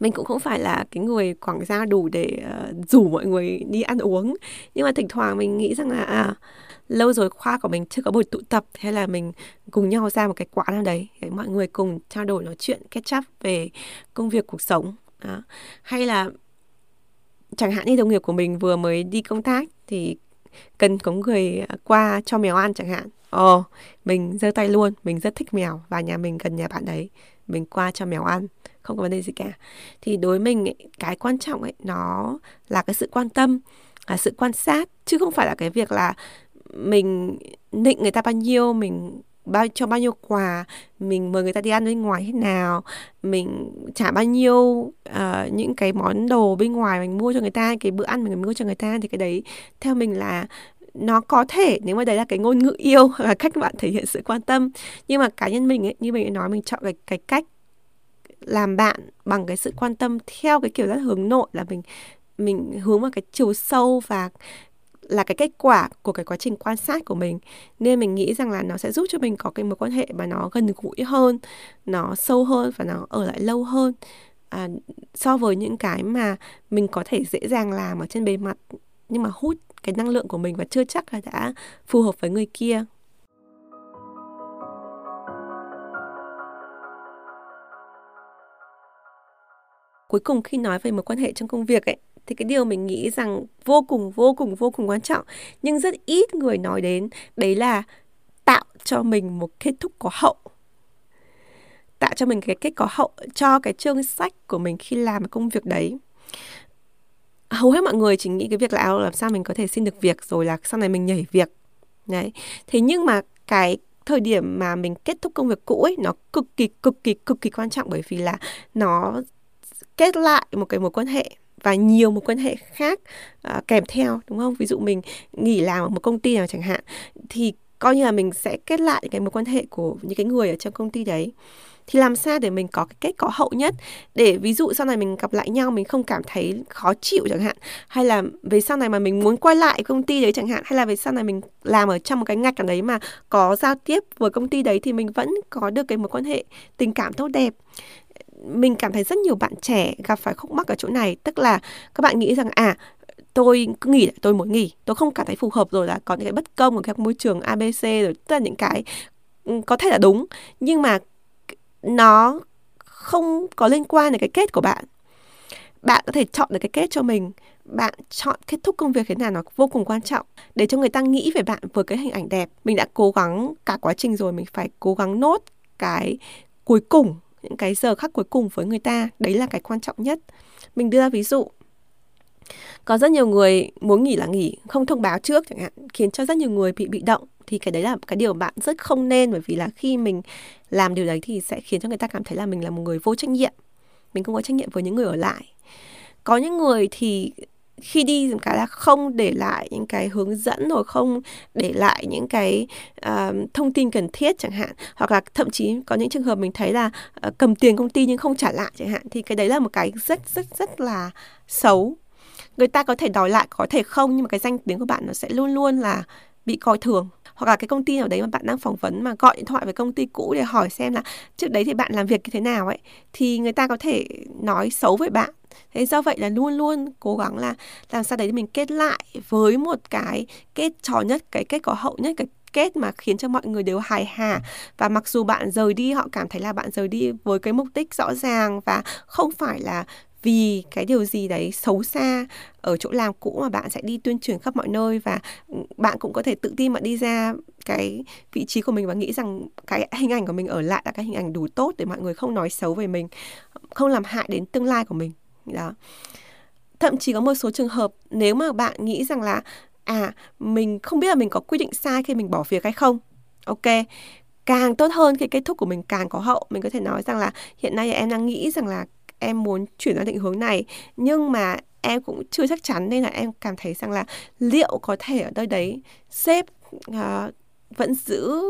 Mình cũng không phải là cái người quảng gia đủ để uh, rủ mọi người đi ăn uống. Nhưng mà thỉnh thoảng mình nghĩ rằng là à, lâu rồi khoa của mình chưa có buổi tụ tập hay là mình cùng nhau ra một cái quán nào đấy để mọi người cùng trao đổi nói chuyện catch up về công việc cuộc sống. À, hay là chẳng hạn như đồng nghiệp của mình vừa mới đi công tác thì cần có người à, qua cho mèo ăn chẳng hạn. Ồ oh, mình giơ tay luôn mình rất thích mèo và nhà mình gần nhà bạn đấy mình qua cho mèo ăn không có vấn đề gì cả. Thì đối với mình ấy, cái quan trọng ấy nó là cái sự quan tâm là sự quan sát chứ không phải là cái việc là mình định người ta bao nhiêu mình bao cho bao nhiêu quà mình mời người ta đi ăn bên ngoài thế nào mình trả bao nhiêu uh, những cái món đồ bên ngoài mình mua cho người ta cái bữa ăn mình mua cho người ta thì cái đấy theo mình là nó có thể nếu mà đấy là cái ngôn ngữ yêu là cách bạn thể hiện sự quan tâm. Nhưng mà cá nhân mình ấy như mình nói mình chọn cái cái cách làm bạn bằng cái sự quan tâm theo cái kiểu rất hướng nội là mình mình hướng vào cái chiều sâu và là cái kết quả của cái quá trình quan sát của mình. Nên mình nghĩ rằng là nó sẽ giúp cho mình có cái mối quan hệ mà nó gần gũi hơn nó sâu hơn và nó ở lại lâu hơn. À, so với những cái mà mình có thể dễ dàng làm ở trên bề mặt nhưng mà hút cái năng lượng của mình và chưa chắc là đã phù hợp với người kia. Cuối cùng khi nói về mối quan hệ trong công việc ấy, thì cái điều mình nghĩ rằng vô cùng vô cùng vô cùng quan trọng, nhưng rất ít người nói đến, đấy là tạo cho mình một kết thúc có hậu. Tạo cho mình cái kết có hậu cho cái chương sách của mình khi làm công việc đấy hầu hết mọi người chỉ nghĩ cái việc là à, làm sao mình có thể xin được việc rồi là sau này mình nhảy việc. Đấy. Thế nhưng mà cái thời điểm mà mình kết thúc công việc cũ ấy nó cực kỳ cực kỳ cực kỳ quan trọng bởi vì là nó kết lại một cái mối quan hệ và nhiều mối quan hệ khác uh, kèm theo đúng không? Ví dụ mình nghỉ làm ở một công ty nào chẳng hạn thì coi như là mình sẽ kết lại cái mối quan hệ của những cái người ở trong công ty đấy thì làm sao để mình có cái kết có hậu nhất? Để ví dụ sau này mình gặp lại nhau, mình không cảm thấy khó chịu chẳng hạn, hay là về sau này mà mình muốn quay lại công ty đấy chẳng hạn, hay là về sau này mình làm ở trong một cái ngạch nào đấy mà có giao tiếp với công ty đấy thì mình vẫn có được cái mối quan hệ tình cảm tốt đẹp. Mình cảm thấy rất nhiều bạn trẻ gặp phải khúc mắc ở chỗ này, tức là các bạn nghĩ rằng à tôi cứ nghỉ tôi muốn nghỉ, tôi không cảm thấy phù hợp rồi là có những cái bất công ở các môi trường abc rồi tất là những cái ừ, có thể là đúng. Nhưng mà nó không có liên quan đến cái kết của bạn. Bạn có thể chọn được cái kết cho mình. Bạn chọn kết thúc công việc thế nào nó vô cùng quan trọng. Để cho người ta nghĩ về bạn với cái hình ảnh đẹp, mình đã cố gắng cả quá trình rồi, mình phải cố gắng nốt cái cuối cùng, những cái giờ khắc cuối cùng với người ta. Đấy là cái quan trọng nhất. Mình đưa ra ví dụ. Có rất nhiều người muốn nghỉ là nghỉ, không thông báo trước chẳng hạn, khiến cho rất nhiều người bị bị động thì cái đấy là cái điều bạn rất không nên bởi vì là khi mình làm điều đấy thì sẽ khiến cho người ta cảm thấy là mình là một người vô trách nhiệm. Mình không có trách nhiệm với những người ở lại. Có những người thì khi đi một cái là không để lại những cái hướng dẫn rồi không để lại những cái uh, thông tin cần thiết chẳng hạn. Hoặc là thậm chí có những trường hợp mình thấy là uh, cầm tiền công ty nhưng không trả lại chẳng hạn thì cái đấy là một cái rất rất rất là xấu. Người ta có thể đòi lại có thể không nhưng mà cái danh tiếng của bạn nó sẽ luôn luôn là bị coi thường hoặc là cái công ty nào đấy mà bạn đang phỏng vấn mà gọi điện thoại với công ty cũ để hỏi xem là trước đấy thì bạn làm việc như thế nào ấy? Thì người ta có thể nói xấu với bạn. Thế do vậy là luôn luôn cố gắng là làm sao đấy mình kết lại với một cái kết trò nhất, cái kết có hậu nhất, cái kết mà khiến cho mọi người đều hài hà. Và mặc dù bạn rời đi, họ cảm thấy là bạn rời đi với cái mục đích rõ ràng và không phải là vì cái điều gì đấy xấu xa ở chỗ làm cũ mà bạn sẽ đi tuyên truyền khắp mọi nơi và ừ, bạn cũng có thể tự tin mà đi ra cái vị trí của mình và nghĩ rằng cái hình ảnh của mình ở lại là cái hình ảnh đủ tốt để mọi người không nói xấu về mình, không làm hại đến tương lai của mình. Đó. Thậm chí có một số trường hợp nếu mà bạn nghĩ rằng là à mình không biết là mình có quy định sai khi mình bỏ việc hay không, ok, càng tốt hơn khi kết thúc của mình càng có hậu. Mình có thể nói rằng là hiện nay em đang nghĩ rằng là em muốn chuyển sang định hướng này. Nhưng mà em cũng chưa chắc chắn nên là em cảm thấy rằng là liệu có thể ở nơi đấy sếp uh, vẫn giữ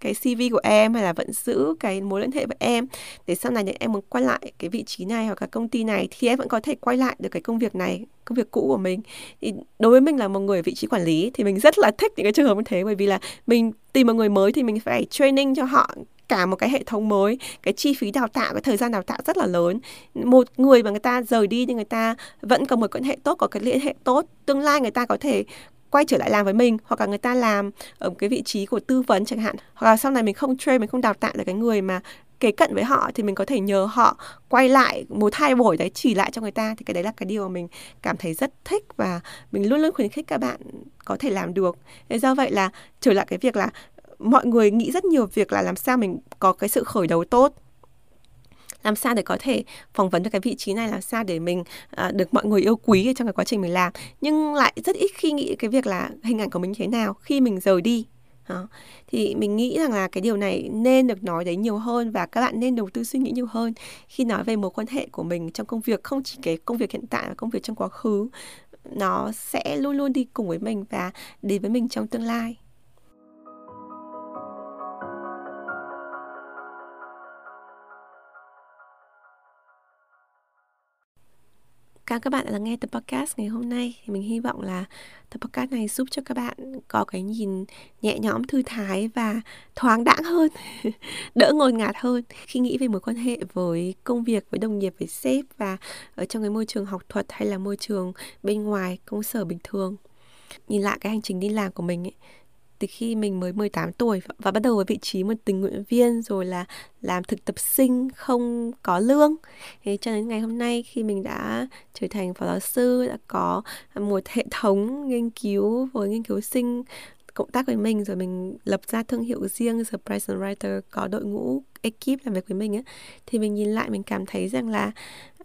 cái CV của em hay là vẫn giữ cái mối liên hệ với em để sau này em muốn quay lại cái vị trí này hoặc là công ty này thì em vẫn có thể quay lại được cái công việc này công việc cũ của mình. Thì đối với mình là một người ở vị trí quản lý thì mình rất là thích những cái trường hợp như thế bởi vì là mình tìm một người mới thì mình phải training cho họ cả một cái hệ thống mới, cái chi phí đào tạo, cái thời gian đào tạo rất là lớn. Một người mà người ta rời đi nhưng người ta vẫn có một quan hệ tốt, có cái liên hệ tốt. Tương lai người ta có thể quay trở lại làm với mình, hoặc là người ta làm ở cái vị trí của tư vấn chẳng hạn. Hoặc là sau này mình không train, mình không đào tạo được cái người mà kế cận với họ thì mình có thể nhờ họ quay lại một hai buổi đấy chỉ lại cho người ta. Thì cái đấy là cái điều mà mình cảm thấy rất thích và mình luôn luôn khuyến khích các bạn có thể làm được. Thế do vậy là trở lại cái việc là mọi người nghĩ rất nhiều việc là làm sao mình có cái sự khởi đầu tốt. Làm sao để có thể phỏng vấn được cái vị trí này làm sao để mình uh, được mọi người yêu quý trong cái quá trình mình làm. Nhưng lại rất ít khi nghĩ cái việc là hình ảnh của mình như thế nào khi mình rời đi. Đó. thì mình nghĩ rằng là cái điều này nên được nói đấy nhiều hơn và các bạn nên đầu tư suy nghĩ nhiều hơn khi nói về mối quan hệ của mình trong công việc không chỉ cái công việc hiện tại mà công việc trong quá khứ. Nó sẽ luôn luôn đi cùng với mình và đến với mình trong tương lai. Cảm các bạn đã lắng nghe tập podcast ngày hôm nay. Thì mình hy vọng là tập podcast này giúp cho các bạn có cái nhìn nhẹ nhõm, thư thái và thoáng đãng hơn, đỡ ngột ngạt hơn khi nghĩ về mối quan hệ với công việc, với đồng nghiệp, với sếp và ở trong cái môi trường học thuật hay là môi trường bên ngoài công sở bình thường. Nhìn lại cái hành trình đi làm của mình ấy, từ khi mình mới 18 tuổi và bắt đầu với vị trí một tình nguyện viên rồi là làm thực tập sinh không có lương. Thế cho đến ngày hôm nay khi mình đã trở thành phó giáo sư, đã có một hệ thống nghiên cứu với nghiên cứu sinh cộng tác với mình rồi mình lập ra thương hiệu riêng Surprise Writer có đội ngũ ekip làm việc với mình ấy thì mình nhìn lại mình cảm thấy rằng là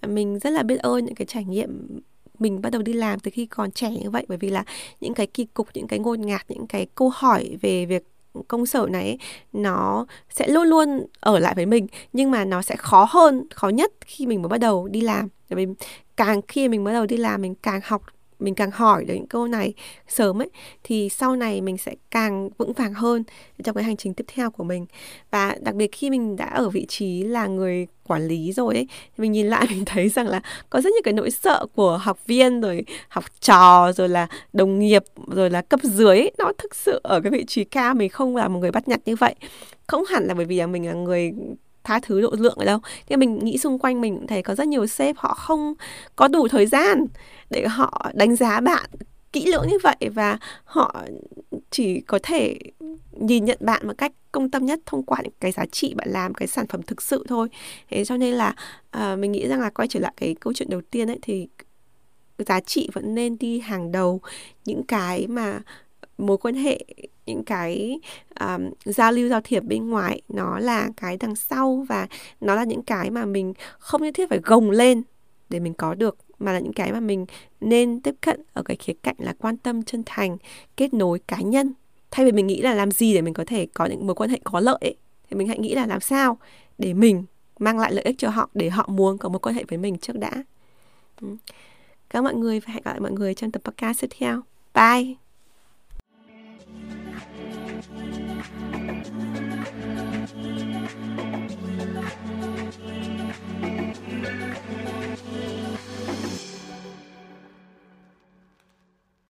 mình rất là biết ơn những cái trải nghiệm mình bắt đầu đi làm từ khi còn trẻ như vậy. Bởi vì là những cái kỳ cục, những cái ngôn ngạt, những cái câu hỏi về việc công sở này nó sẽ luôn luôn ở lại với mình, nhưng mà nó sẽ khó hơn, khó nhất khi mình mới bắt đầu đi làm. Bởi vì càng khi mình mới đầu đi làm, mình càng học mình càng hỏi được những câu này sớm ấy thì sau này mình sẽ càng vững vàng hơn trong cái hành trình tiếp theo của mình. Và đặc biệt khi mình đã ở vị trí là người quản lý rồi ấy thì mình nhìn lại mình thấy rằng là có rất nhiều cái nỗi sợ của học viên rồi học trò rồi là đồng nghiệp rồi là cấp dưới ấy, nó thực sự ở cái vị trí cao mình không là một người bắt nhặt như vậy. Không hẳn là bởi vì là mình là người tha thứ độ lượng ở đâu. Thì mình nghĩ xung quanh mình cũng thấy có rất nhiều sếp họ không có đủ thời gian để họ đánh giá bạn kỹ lưỡng như vậy và họ chỉ có thể nhìn nhận bạn một cách công tâm nhất thông qua những cái giá trị bạn làm cái sản phẩm thực sự thôi. Thế cho nên là uh, mình nghĩ rằng là quay trở lại cái câu chuyện đầu tiên ấy thì giá trị vẫn nên đi hàng đầu. Những cái mà mối quan hệ những cái um, giao lưu giao thiệp bên ngoài nó là cái đằng sau và nó là những cái mà mình không nhất thiết phải gồng lên để mình có được mà là những cái mà mình nên tiếp cận ở cái khía cạnh là quan tâm chân thành kết nối cá nhân. Thay vì mình nghĩ là làm gì để mình có thể có những mối quan hệ có lợi ấy, thì mình hãy nghĩ là làm sao để mình mang lại lợi ích cho họ để họ muốn có mối quan hệ với mình trước đã. Các cảm ơn mọi người và hẹn gặp lại mọi người trong tập podcast tiếp theo. Bye!